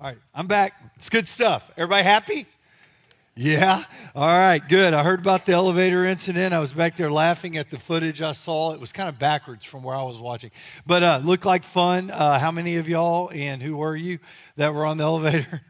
All right, I'm back. It's good stuff. Everybody happy? Yeah? All right, good. I heard about the elevator incident. I was back there laughing at the footage I saw. It was kind of backwards from where I was watching. But uh looked like fun. Uh how many of y'all and who were you that were on the elevator?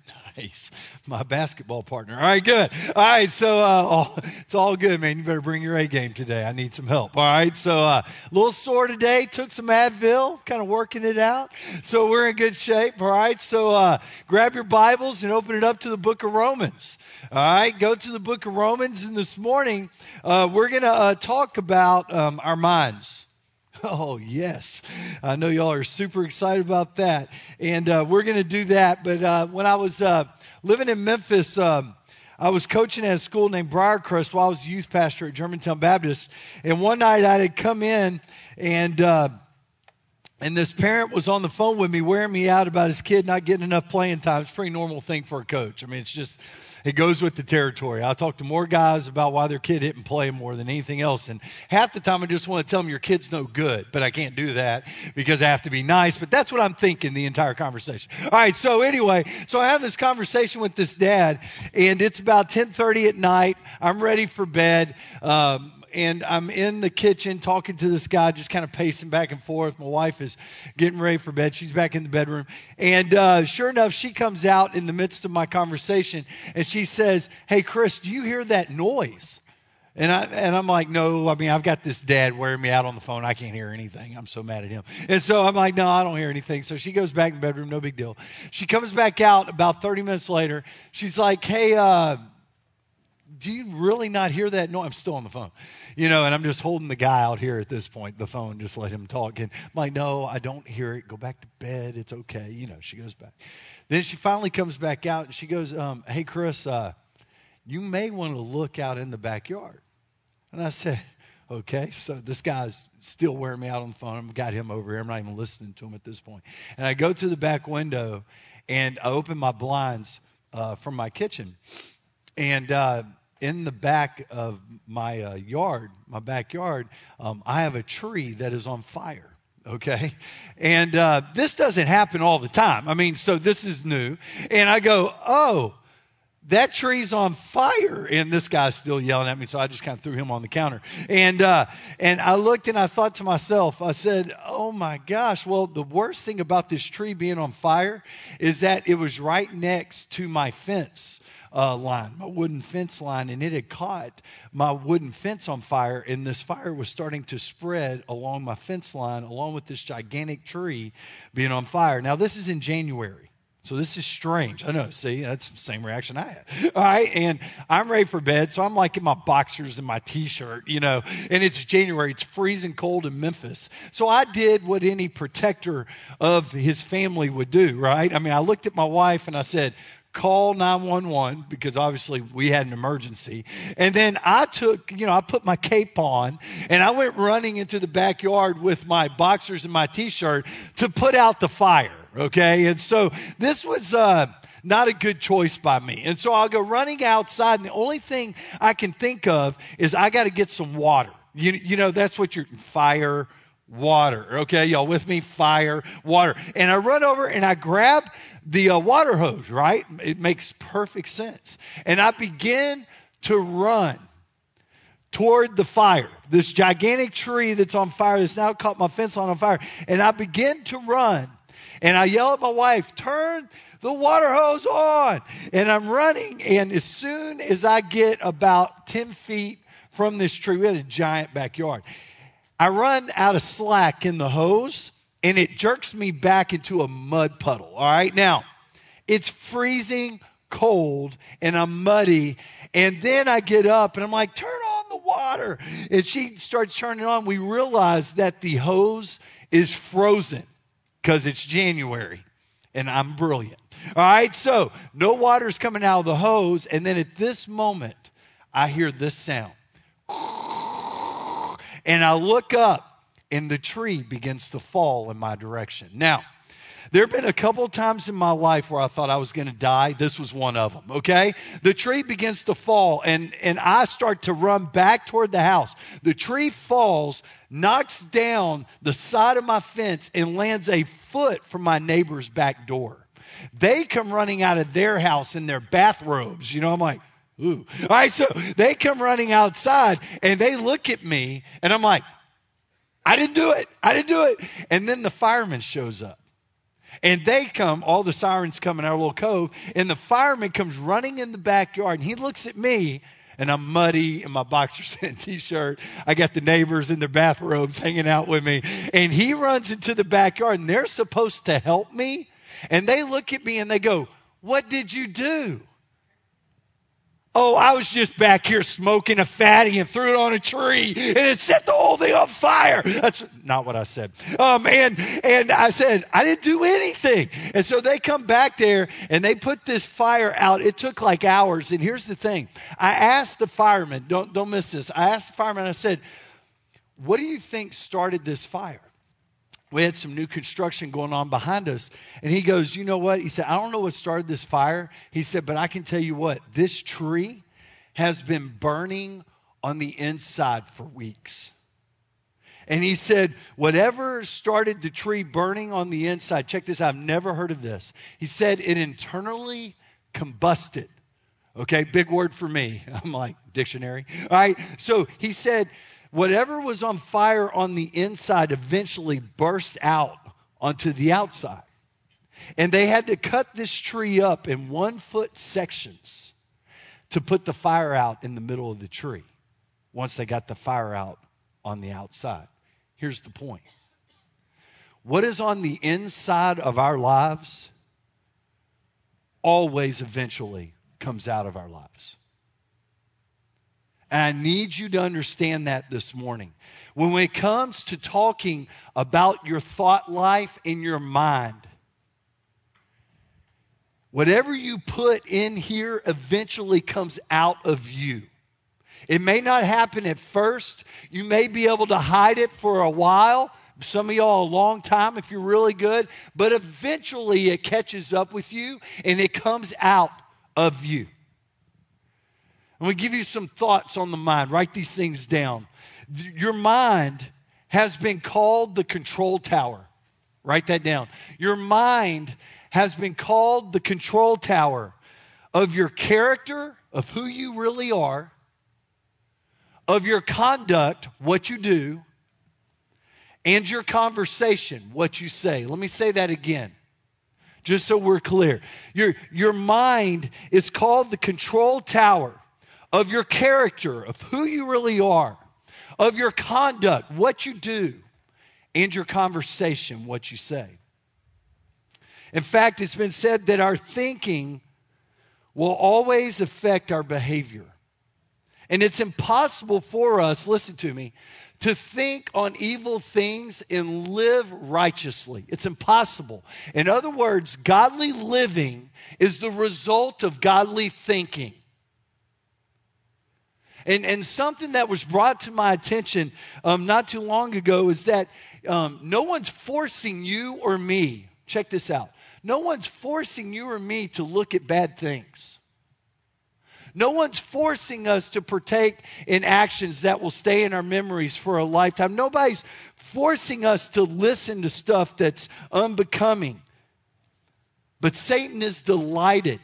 My basketball partner. All right, good. All right, so uh, it's all good, man. You better bring your A game today. I need some help. All right, so uh, a little sore today. Took some Advil, kind of working it out. So we're in good shape. All right, so uh, grab your Bibles and open it up to the book of Romans. All right, go to the book of Romans, and this morning uh, we're going to uh, talk about um, our minds. Oh, yes. I know y'all are super excited about that. And uh, we're going to do that. But uh, when I was uh, living in Memphis, um, I was coaching at a school named Briarcrest while I was a youth pastor at Germantown Baptist. And one night I had come in and. Uh, and this parent was on the phone with me, wearing me out about his kid not getting enough playing time. It's a pretty normal thing for a coach. I mean, it's just it goes with the territory. I talk to more guys about why their kid didn't play more than anything else. And half the time I just want to tell them your kid's no good, but I can't do that because I have to be nice. But that's what I'm thinking the entire conversation. All right. So anyway, so I have this conversation with this dad and it's about 1030 at night. I'm ready for bed. Um, and I'm in the kitchen talking to this guy, just kind of pacing back and forth. My wife is getting ready for bed. She's back in the bedroom. And uh, sure enough, she comes out in the midst of my conversation and she says, Hey, Chris, do you hear that noise? And I and I'm like, no, I mean I've got this dad wearing me out on the phone. I can't hear anything. I'm so mad at him. And so I'm like, no, I don't hear anything. So she goes back in the bedroom, no big deal. She comes back out about 30 minutes later. She's like, hey, uh, do you really not hear that? No, I'm still on the phone. You know, and I'm just holding the guy out here at this point, the phone, just let him talk. And I'm like, no, I don't hear it. Go back to bed. It's okay. You know, she goes back. Then she finally comes back out and she goes, um, hey, Chris, uh, you may want to look out in the backyard. And I said, okay. So this guy's still wearing me out on the phone. I've got him over here. I'm not even listening to him at this point. And I go to the back window and I open my blinds uh, from my kitchen. And uh, in the back of my uh, yard, my backyard, um, I have a tree that is on fire. Okay. And uh, this doesn't happen all the time. I mean, so this is new. And I go, oh, that tree's on fire and this guy's still yelling at me so i just kind of threw him on the counter and uh and i looked and i thought to myself i said oh my gosh well the worst thing about this tree being on fire is that it was right next to my fence uh, line, my wooden fence line, and it had caught my wooden fence on fire, and this fire was starting to spread along my fence line, along with this gigantic tree being on fire. Now, this is in January. So this is strange. I know. See, that's the same reaction I had. All right, and I'm ready for bed, so I'm like in my boxers and my t-shirt, you know. And it's January. It's freezing cold in Memphis. So I did what any protector of his family would do, right? I mean, I looked at my wife and I said, call 911 because obviously we had an emergency. And then I took, you know, I put my cape on and I went running into the backyard with my boxers and my t-shirt to put out the fire. Okay. And so this was, uh, not a good choice by me. And so I'll go running outside and the only thing I can think of is I got to get some water. You, you know, that's what your fire, water. Okay, y'all with me? Fire, water. And I run over and I grab the uh, water hose, right? It makes perfect sense. And I begin to run toward the fire, this gigantic tree that's on fire that's now caught my fence on, fire. And I begin to run. And I yell at my wife, turn the water hose on. And I'm running. And as soon as I get about 10 feet from this tree, we had a giant backyard. I run out of slack in the hose and it jerks me back into a mud puddle. All right. Now, it's freezing cold and I'm muddy. And then I get up and I'm like, turn on the water. And she starts turning on. We realize that the hose is frozen because it's January and I'm brilliant. All right. So no water's coming out of the hose. And then at this moment, I hear this sound. And I look up and the tree begins to fall in my direction. Now, there have been a couple of times in my life where I thought I was going to die. This was one of them, okay? The tree begins to fall and, and I start to run back toward the house. The tree falls, knocks down the side of my fence and lands a foot from my neighbor's back door. They come running out of their house in their bathrobes. You know, I'm like, ooh. All right, so they come running outside and they look at me and I'm like, I didn't do it. I didn't do it. And then the fireman shows up. And they come, all the sirens come in our little cove, and the fireman comes running in the backyard, and he looks at me, and I'm muddy in my boxers and t-shirt. I got the neighbors in their bathrobes hanging out with me, and he runs into the backyard, and they're supposed to help me, and they look at me and they go, "What did you do?" Oh, I was just back here smoking a fatty and threw it on a tree and it set the whole thing on fire. That's not what I said. Um, and, and I said, I didn't do anything. And so they come back there and they put this fire out. It took like hours. And here's the thing. I asked the fireman, don't, don't miss this. I asked the fireman, I said, what do you think started this fire? We had some new construction going on behind us. And he goes, You know what? He said, I don't know what started this fire. He said, But I can tell you what, this tree has been burning on the inside for weeks. And he said, Whatever started the tree burning on the inside, check this out, I've never heard of this. He said, It internally combusted. Okay, big word for me. I'm like, dictionary. All right, so he said, whatever was on fire on the inside eventually burst out onto the outside. And they had to cut this tree up in one foot sections to put the fire out in the middle of the tree once they got the fire out on the outside. Here's the point what is on the inside of our lives always eventually comes out of our lives. And I need you to understand that this morning. When it comes to talking about your thought life in your mind, whatever you put in here eventually comes out of you. It may not happen at first. You may be able to hide it for a while. Some of y'all a long time if you're really good. But eventually it catches up with you and it comes out of you. I'm going to give you some thoughts on the mind. Write these things down. Your mind has been called the control tower. Write that down. Your mind has been called the control tower of your character, of who you really are, of your conduct, what you do, and your conversation, what you say. Let me say that again, just so we're clear. Your, your mind is called the control tower of your character, of who you really are, of your conduct, what you do, and your conversation, what you say. In fact, it's been said that our thinking will always affect our behavior. And it's impossible for us, listen to me, to think on evil things and live righteously. It's impossible. In other words, godly living is the result of godly thinking. And, and something that was brought to my attention um, not too long ago is that um, no one's forcing you or me, check this out, no one's forcing you or me to look at bad things. No one's forcing us to partake in actions that will stay in our memories for a lifetime. Nobody's forcing us to listen to stuff that's unbecoming. But Satan is delighted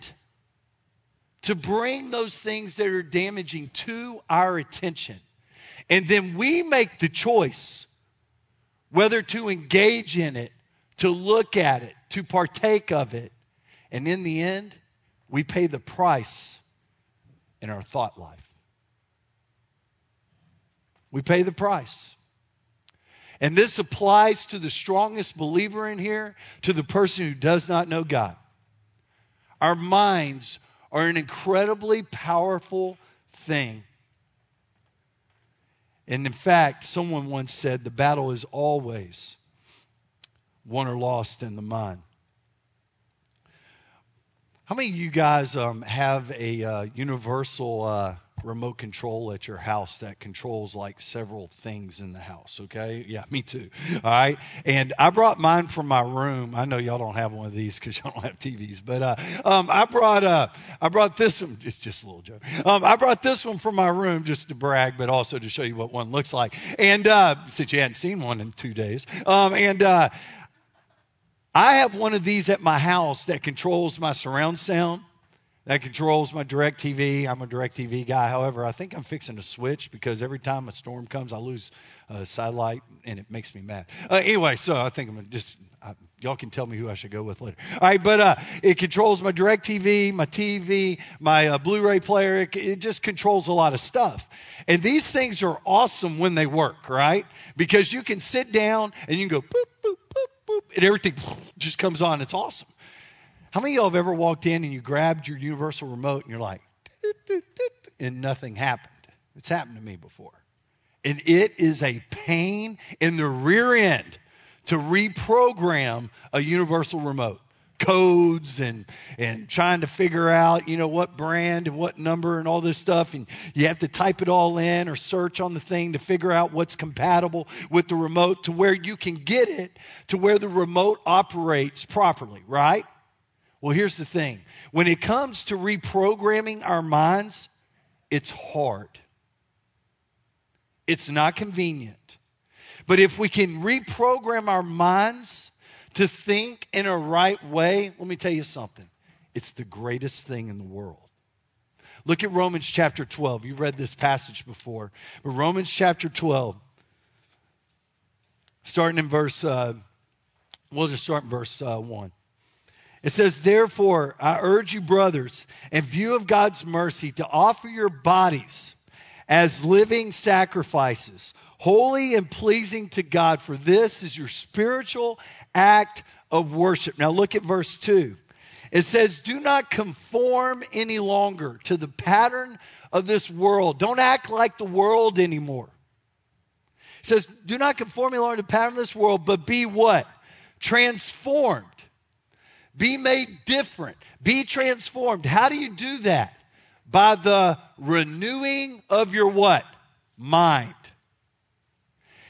to bring those things that are damaging to our attention. And then we make the choice whether to engage in it, to look at it, to partake of it. And in the end, we pay the price in our thought life. We pay the price. And this applies to the strongest believer in here, to the person who does not know God. Our minds are an incredibly powerful thing. And in fact, someone once said the battle is always won or lost in the mind. How many of you guys um, have a uh, universal uh, remote control at your house that controls like several things in the house, okay? Yeah, me too. All right. And I brought mine from my room. I know y'all don't have one of these because y'all don't have TVs, but uh, um, I brought uh, I brought this one. It's just a little joke. Um, I brought this one from my room just to brag, but also to show you what one looks like. And uh, since you hadn't seen one in two days, um, and uh, I have one of these at my house that controls my surround sound, that controls my DirecTV. I'm a DirecTV guy. However, I think I'm fixing to switch because every time a storm comes, I lose uh, satellite and it makes me mad. Uh, anyway, so I think I'm just, uh, y'all can tell me who I should go with later. All right, but uh, it controls my DirecTV, my TV, my uh, Blu ray player. It, it just controls a lot of stuff. And these things are awesome when they work, right? Because you can sit down and you can go boop, boop, boop, boop, and everything just comes on. It's awesome. How many of y'all have ever walked in and you grabbed your universal remote and you're like, and nothing happened? It's happened to me before. And it is a pain in the rear end to reprogram a universal remote codes and and trying to figure out you know what brand and what number and all this stuff and you have to type it all in or search on the thing to figure out what's compatible with the remote to where you can get it to where the remote operates properly right well here's the thing when it comes to reprogramming our minds it's hard it's not convenient. But if we can reprogram our minds to think in a right way, let me tell you something. It's the greatest thing in the world. Look at Romans chapter 12. You read this passage before. But Romans chapter 12, starting in verse, uh, we'll just start in verse uh, 1. It says, Therefore, I urge you, brothers, in view of God's mercy, to offer your bodies as living sacrifices, holy and pleasing to God, for this is your spiritual act of worship. Now look at verse 2. It says, Do not conform any longer to the pattern of this world. Don't act like the world anymore. It says, Do not conform any longer to the pattern of this world, but be what? Transformed. Be made different. Be transformed. How do you do that? by the renewing of your what? Mind.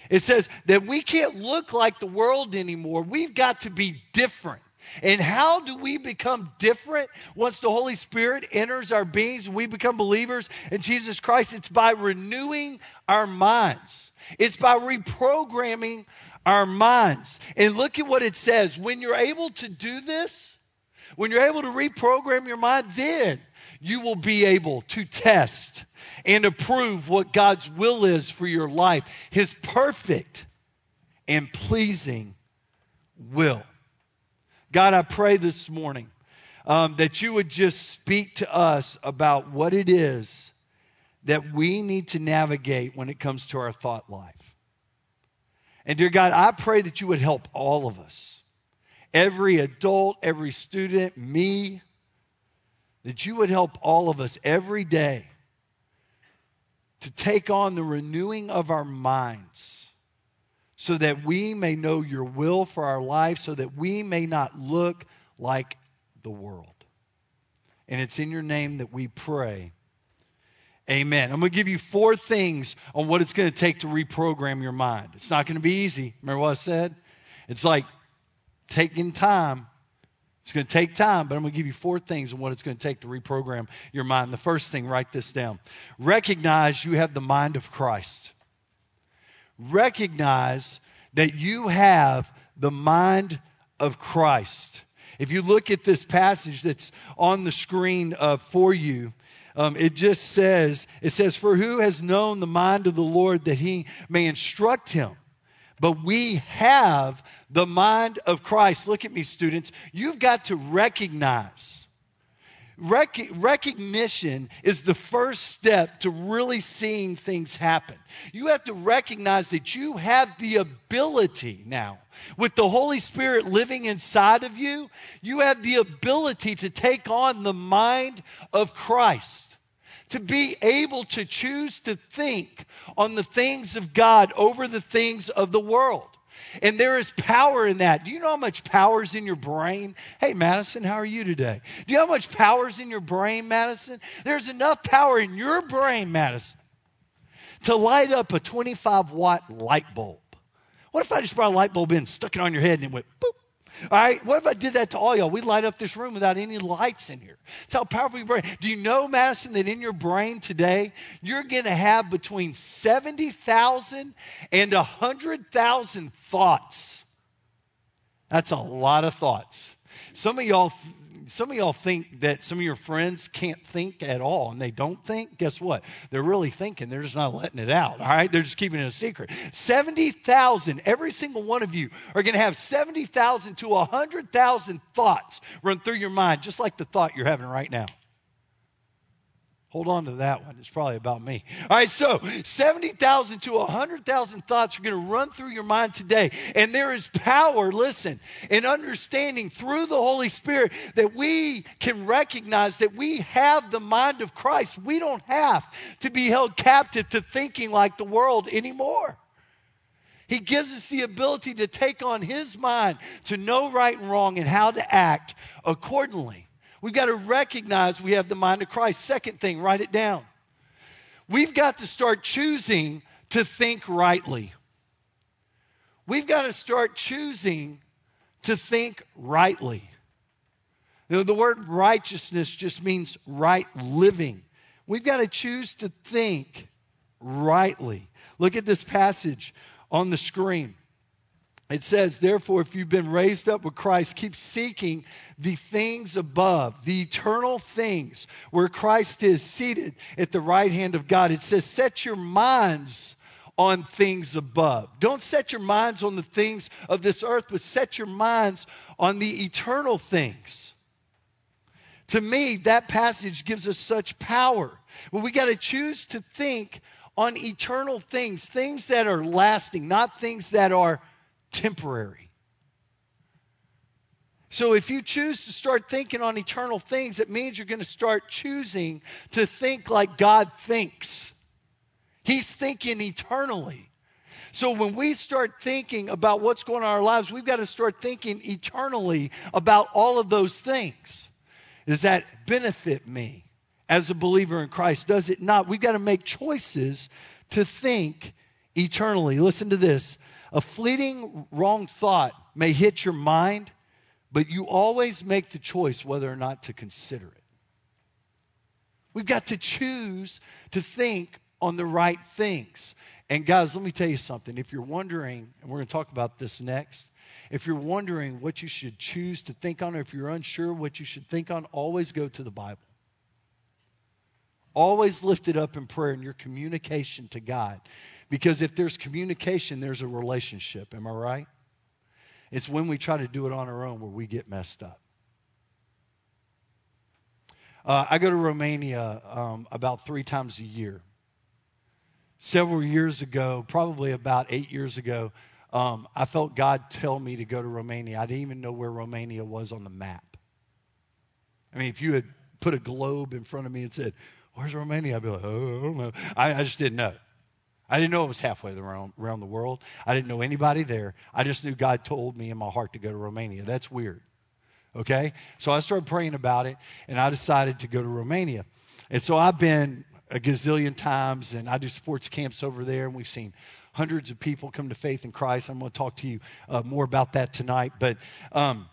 It says that we can't look like the world anymore. We've got to be different. And how do we become different once the Holy Spirit enters our beings we become believers in Jesus Christ? It's by renewing our minds. It's by reprogramming our minds. And look at what it says. When you're able to do this, when you're able to reprogram your mind, then you will be able to test and approve what God's will is for your life, His perfect and pleasing will. God, I pray this morning um, that you would just speak to us about what it is that we need to navigate when it comes to our thought life. And dear God, I pray that you would help all of us. Every adult, every student, me, that you would help all of us every day to take on the renewing of our minds so that we may know your will for our life, so that we may not look like the world. And it's in your name that we pray. Amen. I'm going to give you four things on what it's going to take to reprogram your mind. It's not going to be easy. Remember what I said? It's like taking time it's going to take time, but I'm going to give you four things on what it's going to take to reprogram your mind. The first thing, write this down. Recognize you have the mind of Christ. Recognize that you have the mind of Christ. If you look at this passage that's on the screen uh, for you, um, it just says, it says, For who has known the mind of the Lord that he may instruct him? But we have the mind of Christ. Look at me, students. You've got to recognize. Rec- recognition is the first step to really seeing things happen. You have to recognize that you have the ability now, with the Holy Spirit living inside of you, you have the ability to take on the mind of Christ to be able to choose to think on the things of God over the things of the world. And there is power in that. Do you know how much power is in your brain? Hey, Madison, how are you today? Do you know how much power is in your brain, Madison? There's enough power in your brain, Madison, to light up a 25 watt light bulb. What if I just brought a light bulb in, stuck it on your head, and it went boop? All right, what if I did that to all y'all? We'd light up this room without any lights in here. It's how powerful your brain. Do you know, Madison, that in your brain today, you're going to have between 70,000 and 100,000 thoughts That's a lot of thoughts. Some of y'all some of y'all think that some of your friends can't think at all and they don't think. Guess what? They're really thinking. They're just not letting it out. All right? They're just keeping it a secret. 70,000, every single one of you are going to have 70,000 to 100,000 thoughts run through your mind, just like the thought you're having right now. Hold on to that one. It's probably about me. All right, so 70,000 to 100,000 thoughts are going to run through your mind today. And there is power, listen, in understanding through the Holy Spirit that we can recognize that we have the mind of Christ. We don't have to be held captive to thinking like the world anymore. He gives us the ability to take on His mind, to know right and wrong, and how to act accordingly. We've got to recognize we have the mind of Christ. Second thing, write it down. We've got to start choosing to think rightly. We've got to start choosing to think rightly. The word righteousness just means right living. We've got to choose to think rightly. Look at this passage on the screen. It says, therefore, if you've been raised up with Christ, keep seeking the things above, the eternal things where Christ is seated at the right hand of God. It says, set your minds on things above. Don't set your minds on the things of this earth, but set your minds on the eternal things. To me, that passage gives us such power. Well, we got to choose to think on eternal things, things that are lasting, not things that are temporary. So if you choose to start thinking on eternal things, it means you're going to start choosing to think like God thinks. He's thinking eternally. So when we start thinking about what's going on in our lives, we've got to start thinking eternally about all of those things. Does that benefit me as a believer in Christ? Does it not? We've got to make choices to think eternally. Listen to this. A fleeting wrong thought may hit your mind, but you always make the choice whether or not to consider it. We've got to choose to think on the right things. And guys, let me tell you something. If you're wondering, and we're going to talk about this next, if you're wondering what you should choose to think on, or if you're unsure what you should think on, always go to the Bible. Always lift it up in prayer in your communication to God. Because if there's communication, there's a relationship. Am I right? It's when we try to do it on our own where we get messed up. Uh, I go to Romania um, about three times a year. Several years ago, probably about eight years ago, um, I felt God tell me to go to Romania. I didn't even know where Romania was on the map. I mean, if you had put a globe in front of me and said, Where's Romania? I'd be like, Oh, I don't know. I, I just didn't know. I didn't know it was halfway around, around the world. I didn't know anybody there. I just knew God told me in my heart to go to Romania. That's weird. Okay? So I started praying about it, and I decided to go to Romania. And so I've been a gazillion times, and I do sports camps over there, and we've seen hundreds of people come to faith in Christ. I'm going to talk to you uh, more about that tonight. But um,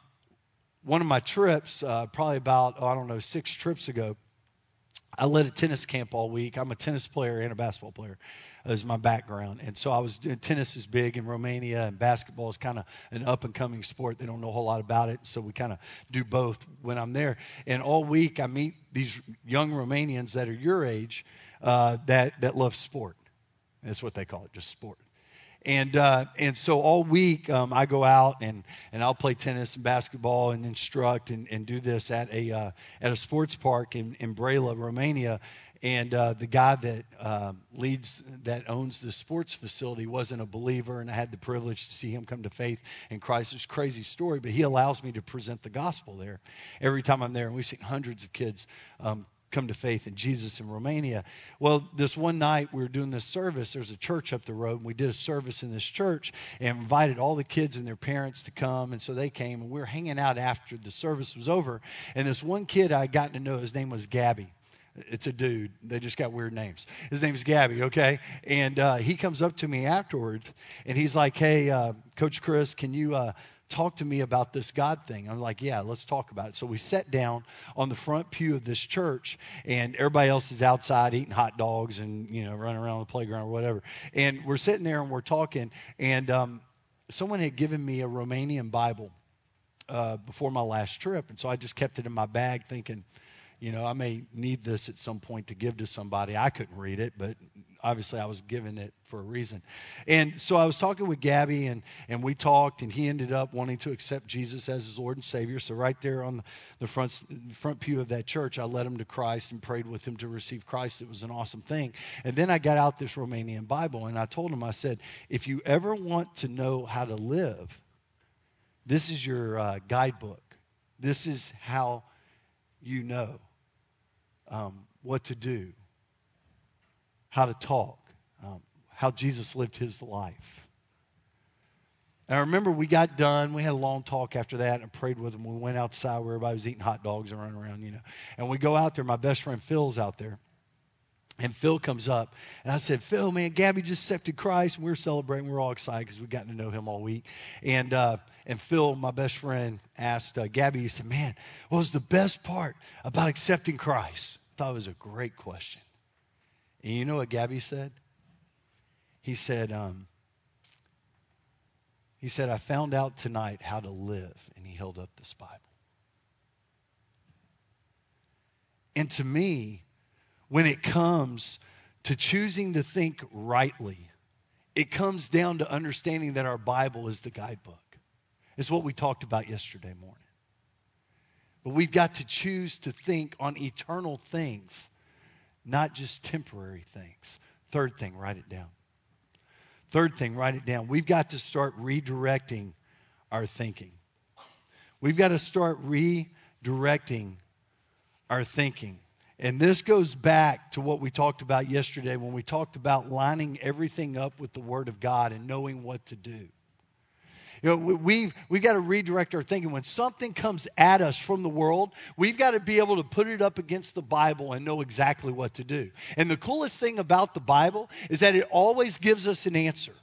one of my trips, uh, probably about, oh, I don't know, six trips ago, I led a tennis camp all week. I'm a tennis player and a basketball player is my background. And so I was tennis is big in Romania, and basketball is kind of an up and coming sport. They don't know a whole lot about it, so we kind of do both when I'm there. And all week I meet these young Romanians that are your age uh, that that love sport. That's what they call it, just sport. And uh, and so all week um, I go out and, and I'll play tennis and basketball and instruct and, and do this at a uh, at a sports park in, in Brăila, Romania. And uh, the guy that uh, leads, that owns the sports facility, wasn't a believer, and I had the privilege to see him come to faith in Christ. It's a crazy story, but he allows me to present the gospel there every time I'm there. And we've seen hundreds of kids um, come to faith in Jesus in Romania. Well, this one night we were doing this service. There's a church up the road, and we did a service in this church and invited all the kids and their parents to come. And so they came, and we were hanging out after the service was over. And this one kid I got to know, his name was Gabby. It's a dude. They just got weird names. His name's Gabby, okay? And uh, he comes up to me afterwards, and he's like, "Hey, uh, Coach Chris, can you uh, talk to me about this God thing?" I'm like, "Yeah, let's talk about it." So we sat down on the front pew of this church, and everybody else is outside eating hot dogs and you know running around the playground or whatever. And we're sitting there and we're talking, and um, someone had given me a Romanian Bible uh, before my last trip, and so I just kept it in my bag, thinking, you know, I may need this at some point to give to somebody. I couldn't read it, but obviously I was given it for a reason. And so I was talking with Gabby, and, and we talked, and he ended up wanting to accept Jesus as his Lord and Savior. So right there on the front, front pew of that church, I led him to Christ and prayed with him to receive Christ. It was an awesome thing. And then I got out this Romanian Bible, and I told him, I said, if you ever want to know how to live, this is your uh, guidebook. This is how you know um, what to do, how to talk, um, how Jesus lived his life. And I remember we got done. We had a long talk after that and prayed with him. We went outside where everybody was eating hot dogs and running around, you know. And we go out there. My best friend Phil's out there. And Phil comes up, and I said, Phil, man, Gabby just accepted Christ, and we are celebrating. We are all excited because we've gotten to know him all week. And uh, and Phil, my best friend, asked uh, Gabby, he said, Man, what was the best part about accepting Christ? Thought it was a great question. And you know what Gabby said? He said, um, he said, I found out tonight how to live. And he held up this Bible. And to me, when it comes to choosing to think rightly, it comes down to understanding that our Bible is the guidebook. It's what we talked about yesterday morning. But we've got to choose to think on eternal things, not just temporary things. Third thing, write it down. Third thing, write it down. We've got to start redirecting our thinking. We've got to start redirecting our thinking. And this goes back to what we talked about yesterday when we talked about lining everything up with the Word of God and knowing what to do. You know, we've, we've got to redirect our thinking. When something comes at us from the world, we've got to be able to put it up against the Bible and know exactly what to do. And the coolest thing about the Bible is that it always gives us an answer.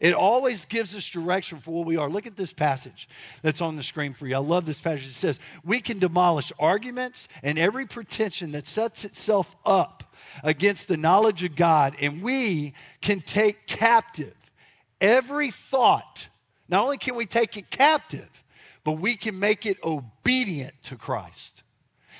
It always gives us direction for what we are. Look at this passage that's on the screen for you. I love this passage. It says, We can demolish arguments and every pretension that sets itself up against the knowledge of God, and we can take captive every thought not only can we take it captive, but we can make it obedient to Christ.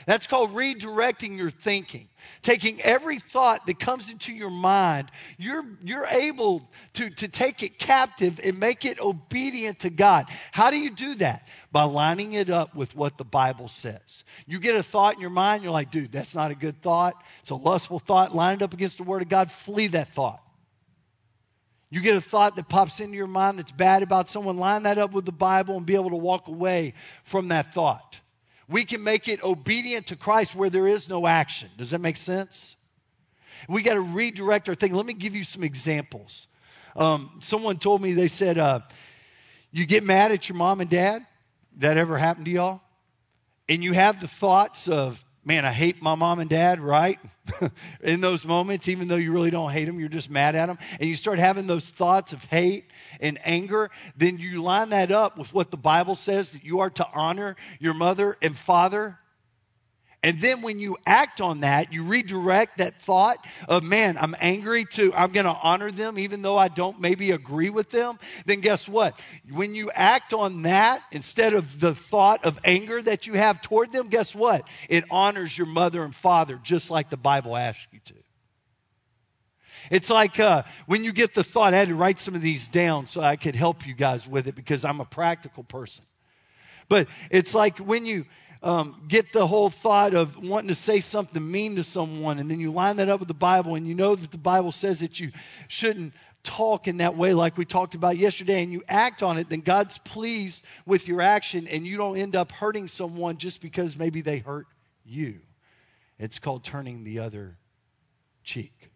That's called redirecting your thinking. Taking every thought that comes into your mind, you're, you're able to, to take it captive and make it obedient to God. How do you do that? By lining it up with what the Bible says. You get a thought in your mind, you're like, dude, that's not a good thought. It's a lustful thought. Line it up against the Word of God, flee that thought. You get a thought that pops into your mind that's bad about someone, line that up with the Bible and be able to walk away from that thought. We can make it obedient to Christ where there is no action. Does that make sense? We got to redirect our thinking. Let me give you some examples. Um, someone told me, they said, uh, You get mad at your mom and dad? That ever happened to y'all? And you have the thoughts of, man, I hate my mom and dad, right? in those moments, even though you really don't hate them, you're just mad at them. And you start having those thoughts of hate and anger, then you line that up with what the Bible says that you are to honor your mother and father and then when you act on that, you redirect that thought of, man, I'm angry to, I'm going to honor them even though I don't maybe agree with them. Then guess what? When you act on that instead of the thought of anger that you have toward them, guess what? It honors your mother and father just like the Bible asks you to. It's like uh, when you get the thought, I had to write some of these down so I could help you guys with it because I'm a practical person. But it's like when you um, get the whole thought of wanting to say something mean to someone, and then you line that up with the Bible, and you know that the Bible says that you shouldn't talk in that way, like we talked about yesterday, and you act on it, then God's pleased with your action, and you don't end up hurting someone just because maybe they hurt you. It's called turning the other cheek.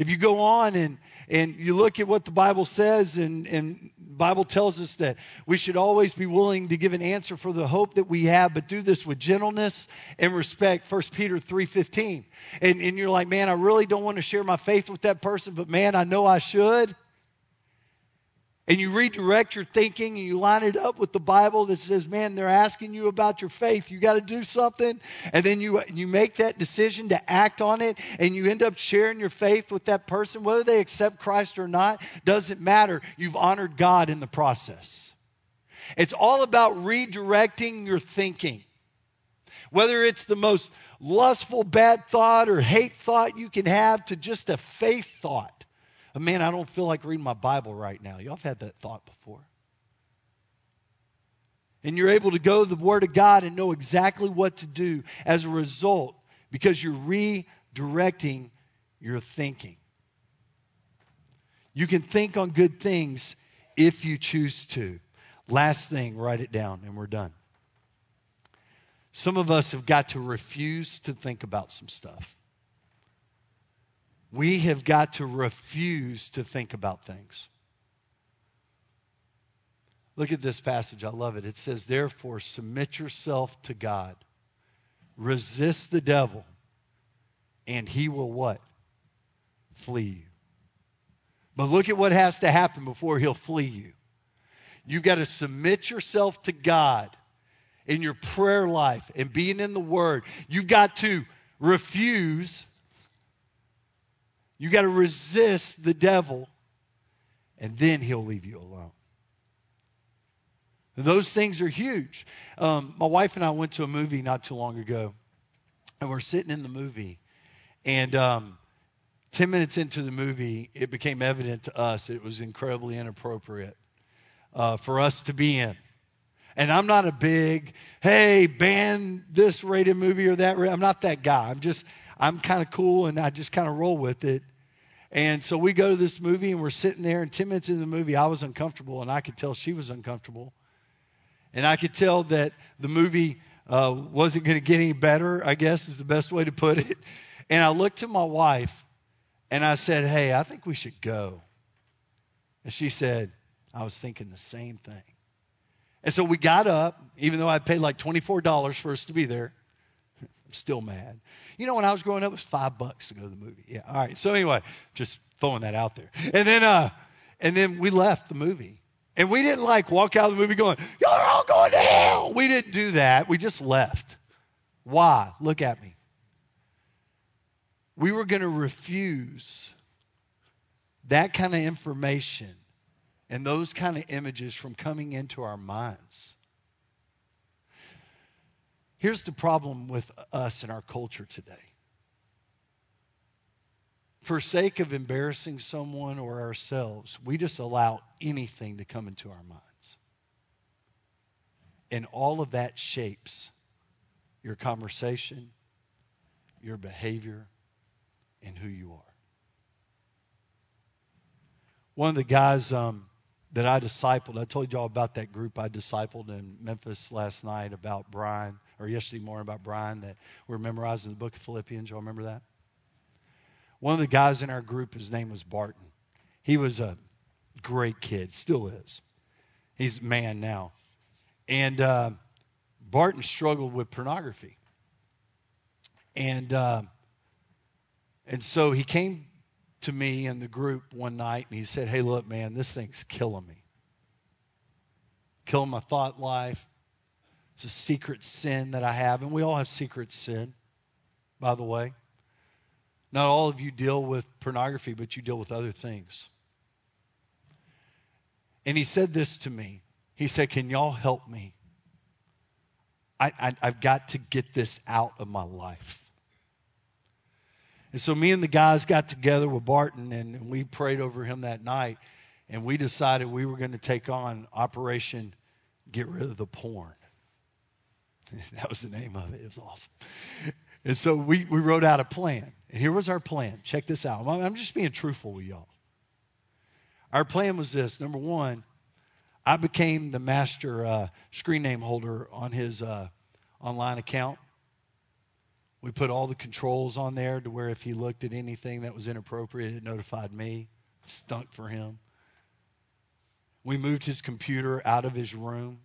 If you go on and, and you look at what the Bible says, and, and Bible tells us that we should always be willing to give an answer for the hope that we have, but do this with gentleness and respect. 1 Peter 3.15. And, and you're like, man, I really don't want to share my faith with that person, but man, I know I should. And you redirect your thinking and you line it up with the Bible that says, man, they're asking you about your faith. You got to do something. And then you, you make that decision to act on it and you end up sharing your faith with that person. Whether they accept Christ or not doesn't matter. You've honored God in the process. It's all about redirecting your thinking. Whether it's the most lustful bad thought or hate thought you can have to just a faith thought man, I don't feel like reading my Bible right now. Y'all have had that thought before. And you're able to go to the Word of God and know exactly what to do as a result because you're redirecting your thinking. You can think on good things if you choose to. Last thing, write it down, and we're done. Some of us have got to refuse to think about some stuff. We have got to refuse to think about things. Look at this passage. I love it. It says, Therefore, submit yourself to God. Resist the devil, and he will what? Flee you. But look at what has to happen before he'll flee you. You've got to submit yourself to God in your prayer life and being in the Word. You've got to refuse you got to resist the devil, and then he'll leave you alone. Those things are huge. Um, my wife and I went to a movie not too long ago, and we're sitting in the movie, and um, 10 minutes into the movie, it became evident to us it was incredibly inappropriate uh, for us to be in. And I'm not a big, hey, ban this rated movie or that. I'm not that guy. I'm just, I'm kind of cool and I just kind of roll with it. And so we go to this movie and we're sitting there, and 10 minutes into the movie, I was uncomfortable, and I could tell she was uncomfortable. And I could tell that the movie uh, wasn't going to get any better, I guess is the best way to put it. And I looked to my wife and I said, Hey, I think we should go. And she said, I was thinking the same thing. And so we got up, even though I paid like $24 for us to be there. I'm still mad. You know, when I was growing up, it was five bucks to go to the movie. Yeah. All right. So anyway, just throwing that out there. And then, uh, and then we left the movie. And we didn't like walk out of the movie going, y'all are all going to hell. We didn't do that. We just left. Why? Look at me. We were going to refuse that kind of information and those kind of images from coming into our minds. Here's the problem with us and our culture today. For sake of embarrassing someone or ourselves, we just allow anything to come into our minds. And all of that shapes your conversation, your behavior, and who you are. One of the guys um, that I discipled. I told y'all about that group I discipled in Memphis last night about Brian, or yesterday morning about Brian that we're memorizing the book of Philippians. Y'all remember that? One of the guys in our group, his name was Barton. He was a great kid, still is. He's a man now. And uh, Barton struggled with pornography. And uh, and so he came to me and the group one night and he said, Hey, look, man, this thing's killing me. Killing my thought life. It's a secret sin that I have. And we all have secret sin, by the way. Not all of you deal with pornography, but you deal with other things. And he said this to me. He said, Can y'all help me? I, have got to get this out of my life. And so me and the guys got together with Barton and we prayed over him that night. And we decided we were going to take on Operation Get Rid of the Porn. that was the name of it. It was awesome. And so we, we wrote out a plan. And here was our plan. Check this out. I'm just being truthful with y'all. Our plan was this number one, I became the master uh, screen name holder on his uh, online account. We put all the controls on there to where if he looked at anything that was inappropriate, it notified me. Stunk for him. We moved his computer out of his room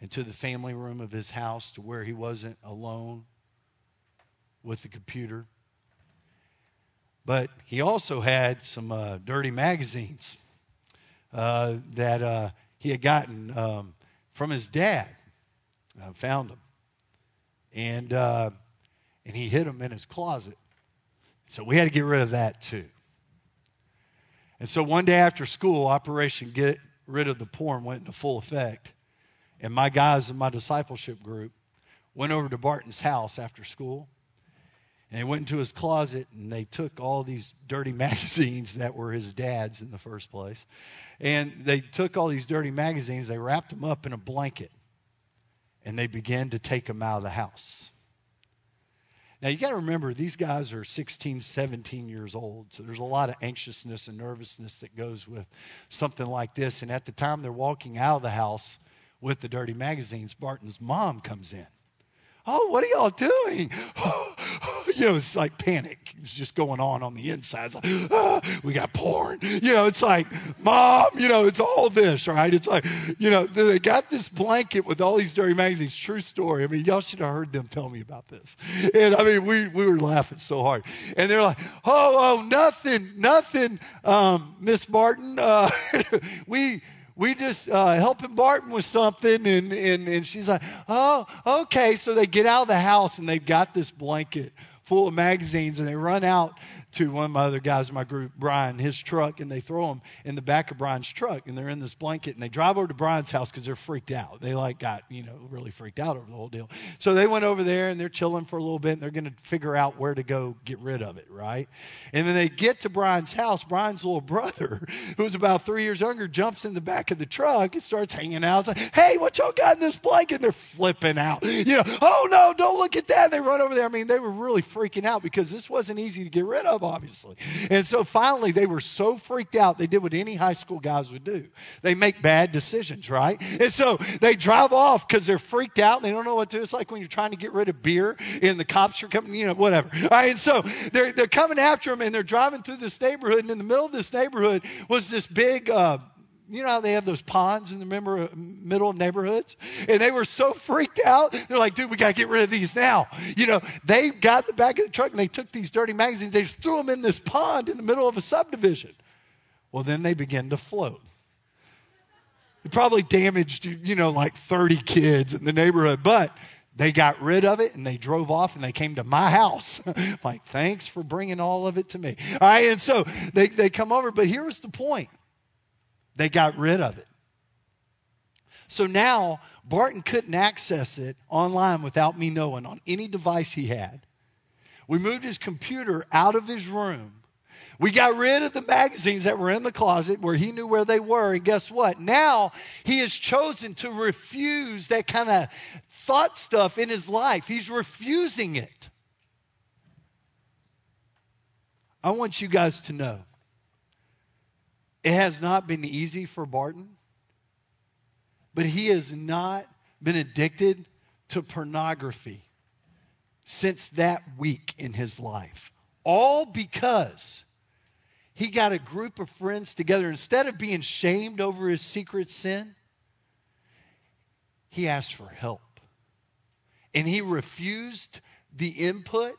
into the family room of his house to where he wasn't alone with the computer. But he also had some uh, dirty magazines uh, that uh, he had gotten um, from his dad. I found them, and uh, and he hid them in his closet. So we had to get rid of that too. And so one day after school, Operation Get Rid of the Porn went into full effect. And my guys in my discipleship group went over to Barton's house after school. And they went into his closet and they took all these dirty magazines that were his dad's in the first place. And they took all these dirty magazines, they wrapped them up in a blanket, and they began to take them out of the house. Now, you got to remember, these guys are 16, 17 years old, so there's a lot of anxiousness and nervousness that goes with something like this. And at the time they're walking out of the house with the dirty magazines, Barton's mom comes in. Oh, what are y'all doing? you know, it's like panic. It's just going on on the inside. It's like, ah, we got porn. You know, it's like, mom, you know, it's all this, right? It's like, you know, they got this blanket with all these dirty magazines. True story. I mean, y'all should have heard them tell me about this. And I mean, we, we were laughing so hard. And they're like, oh, oh, nothing, nothing, um, Miss Barton. Uh, we, we just uh, helping Barton with something, and, and, and she's like, oh, okay. So they get out of the house and they've got this blanket full of magazines, and they run out to one of my other guys in my group, Brian, his truck, and they throw them in the back of Brian's truck, and they're in this blanket, and they drive over to Brian's house because they're freaked out. They like got you know really freaked out over the whole deal. So they went over there and they're chilling for a little bit, and they're going to figure out where to go get rid of it, right? And then they get to Brian's house. Brian's little brother, who's about three years younger, jumps in the back of the truck and starts hanging out. It's like, hey, what y'all got in this blanket? And they're flipping out. You know, oh no, don't look at that. They run over there. I mean, they were really freaking out because this wasn't easy to get rid of, obviously. And so finally, they were so freaked out, they did what any high school guys would do. They make bad decisions, right? And so they drive off because they're freaked out and they don't know what to do. It's like when you're trying to get rid of beer and the cops are coming, you know, whatever. All right, and so they're, they're coming after them and they're driving through this neighborhood. And in the middle of this neighborhood was this big, uh, you know how they have those ponds in the member, middle neighborhoods? And they were so freaked out. They're like, dude, we got to get rid of these now. You know, they got the back of the truck and they took these dirty magazines. They threw them in this pond in the middle of a subdivision. Well, then they began to float. It probably damaged, you know, like 30 kids in the neighborhood, but they got rid of it and they drove off and they came to my house. like, thanks for bringing all of it to me. All right, and so they, they come over, but here's the point they got rid of it. So now Barton couldn't access it online without me knowing on any device he had. We moved his computer out of his room. We got rid of the magazines that were in the closet where he knew where they were. And guess what? Now he has chosen to refuse that kind of thought stuff in his life. He's refusing it. I want you guys to know it has not been easy for Barton, but he has not been addicted to pornography since that week in his life. All because he got a group of friends together. Instead of being shamed over his secret sin, he asked for help. And he refused the input,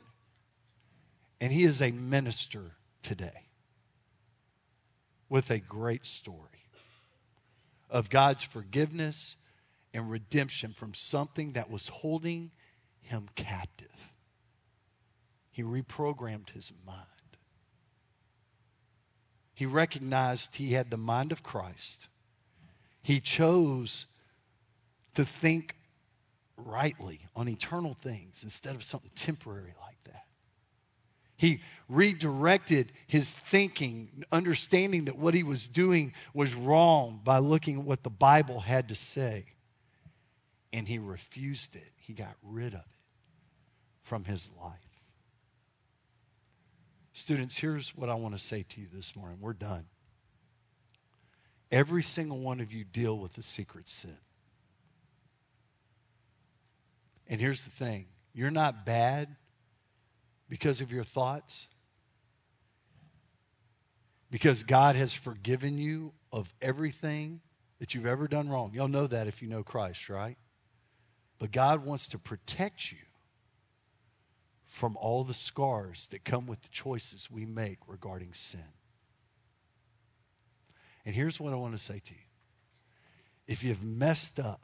and he is a minister today with a great story of God's forgiveness and redemption from something that was holding him captive. He reprogrammed his mind. He recognized he had the mind of Christ. He chose to think rightly on eternal things instead of something temporary like that. He redirected his thinking, understanding that what he was doing was wrong by looking at what the Bible had to say. And he refused it. He got rid of it from his life. Students, here's what I want to say to you this morning. We're done. Every single one of you deal with a secret sin. And here's the thing you're not bad because of your thoughts? Because God has forgiven you of everything that you've ever done wrong. Y'all know that if you know Christ, right? But God wants to protect you from all the scars that come with the choices we make regarding sin. And here's what I want to say to you if you've messed up,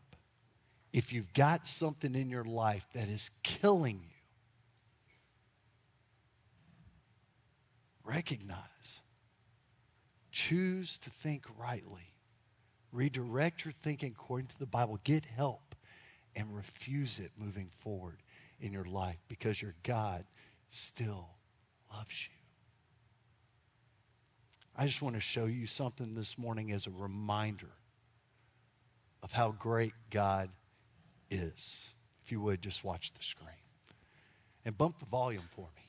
if you've got something in your life that is killing you, recognize, choose to think rightly, redirect your thinking according to the Bible, get help, and refuse it moving forward in your life because your God still loves you. I just want to show you something this morning as a reminder of how great God is. If you would, just watch the screen. And bump the volume for me.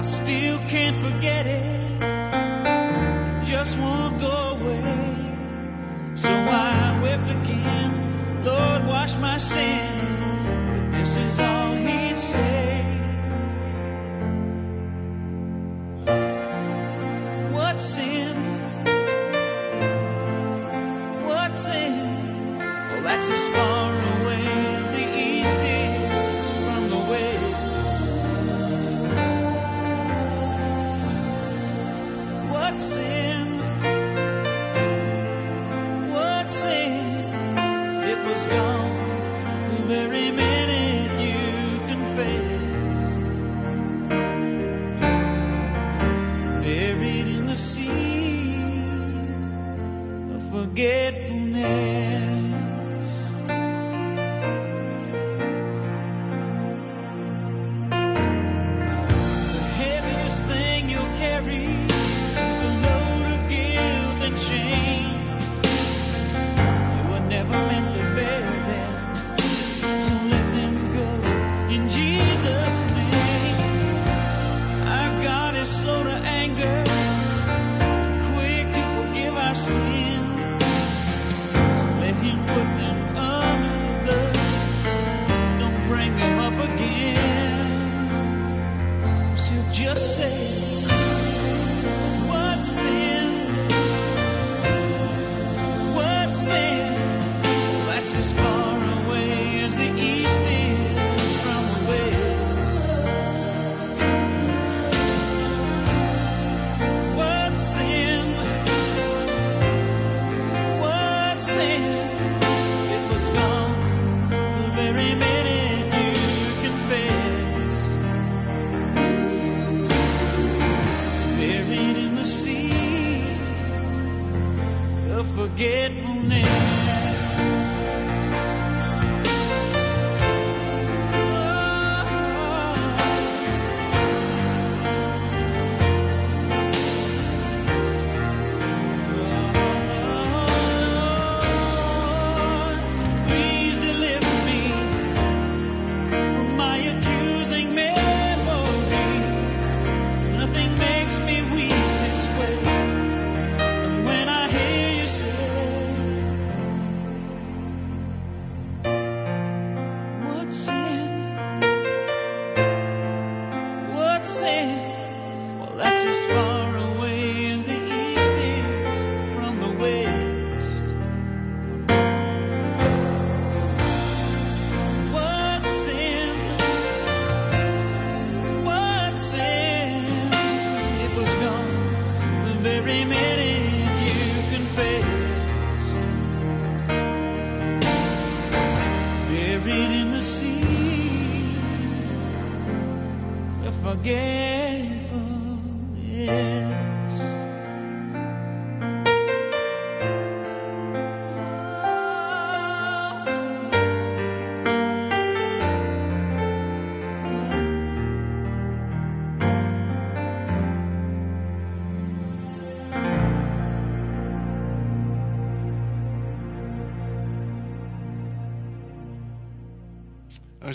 I still can't forget it. Just won't go away. So I wept again. Lord, wash my sin. But this is all he'd say. that is as far away.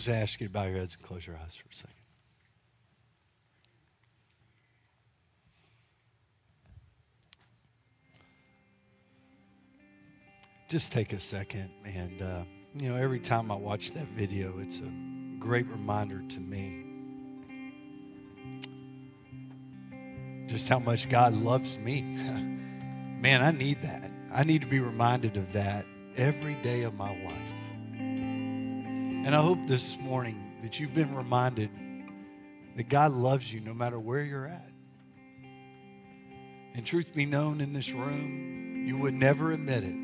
Just ask you to bow your heads and close your eyes for a second. Just take a second, and uh, you know, every time I watch that video, it's a great reminder to me just how much God loves me. Man, I need that. I need to be reminded of that every day of my life. And I hope this morning that you've been reminded that God loves you no matter where you're at. And truth be known in this room, you would never admit it.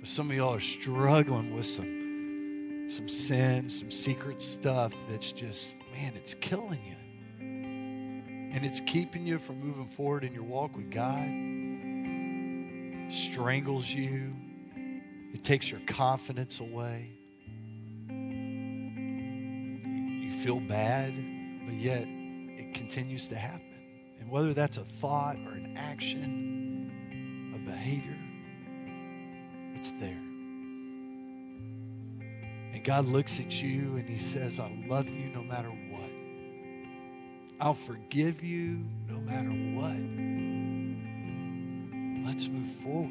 But some of y'all are struggling with some some sin, some secret stuff that's just, man, it's killing you. And it's keeping you from moving forward in your walk with God. Strangles you. It takes your confidence away. Feel bad, but yet it continues to happen. And whether that's a thought or an action, a behavior, it's there. And God looks at you and He says, I love you no matter what. I'll forgive you no matter what. Let's move forward.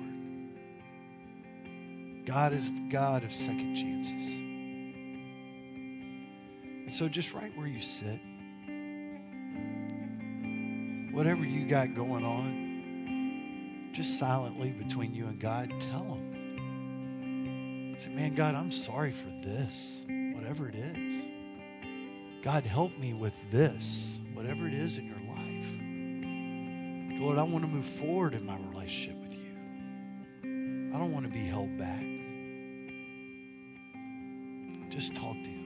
God is the God of second chances. And so, just right where you sit, whatever you got going on, just silently between you and God, tell Him. Say, man, God, I'm sorry for this, whatever it is. God, help me with this, whatever it is in your life. Lord, I want to move forward in my relationship with you. I don't want to be held back. Just talk to Him.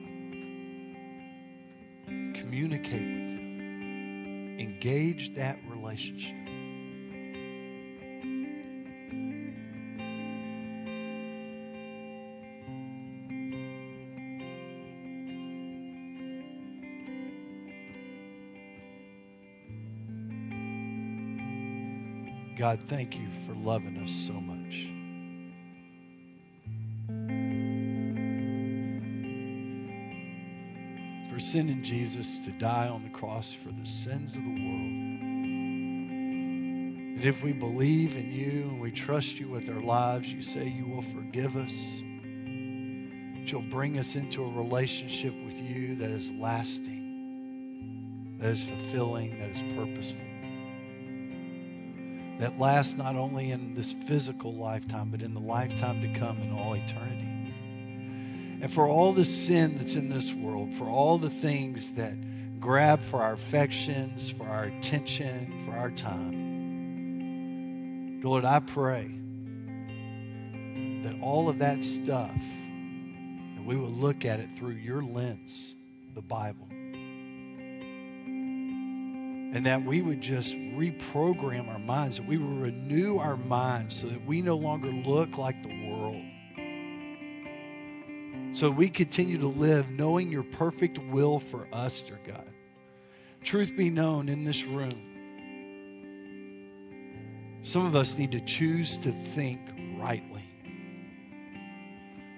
Communicate with Him. Engage that relationship. God, thank you for loving us so much. Sending Jesus to die on the cross for the sins of the world. That if we believe in you and we trust you with our lives, you say you will forgive us. That you'll bring us into a relationship with you that is lasting, that is fulfilling, that is purposeful that lasts not only in this physical lifetime, but in the lifetime to come in all eternity. And for all the sin that's in this world, for all the things that grab for our affections, for our attention, for our time, Lord, I pray that all of that stuff, that we will look at it through your lens, the Bible and that we would just reprogram our minds, that we would renew our minds so that we no longer look like the. So we continue to live knowing your perfect will for us, dear God. Truth be known in this room, some of us need to choose to think rightly.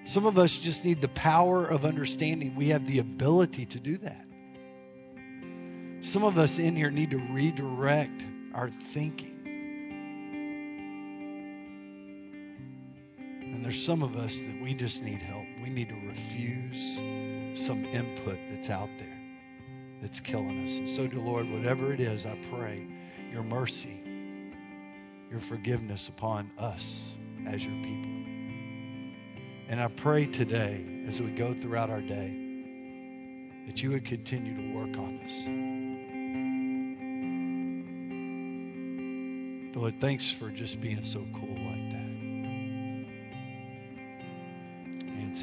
Some of us just need the power of understanding we have the ability to do that. Some of us in here need to redirect our thinking. And there's some of us that we just need help. Need to refuse some input that's out there that's killing us. And so, dear Lord, whatever it is, I pray your mercy, your forgiveness upon us as your people. And I pray today, as we go throughout our day, that you would continue to work on us. Lord, thanks for just being so cool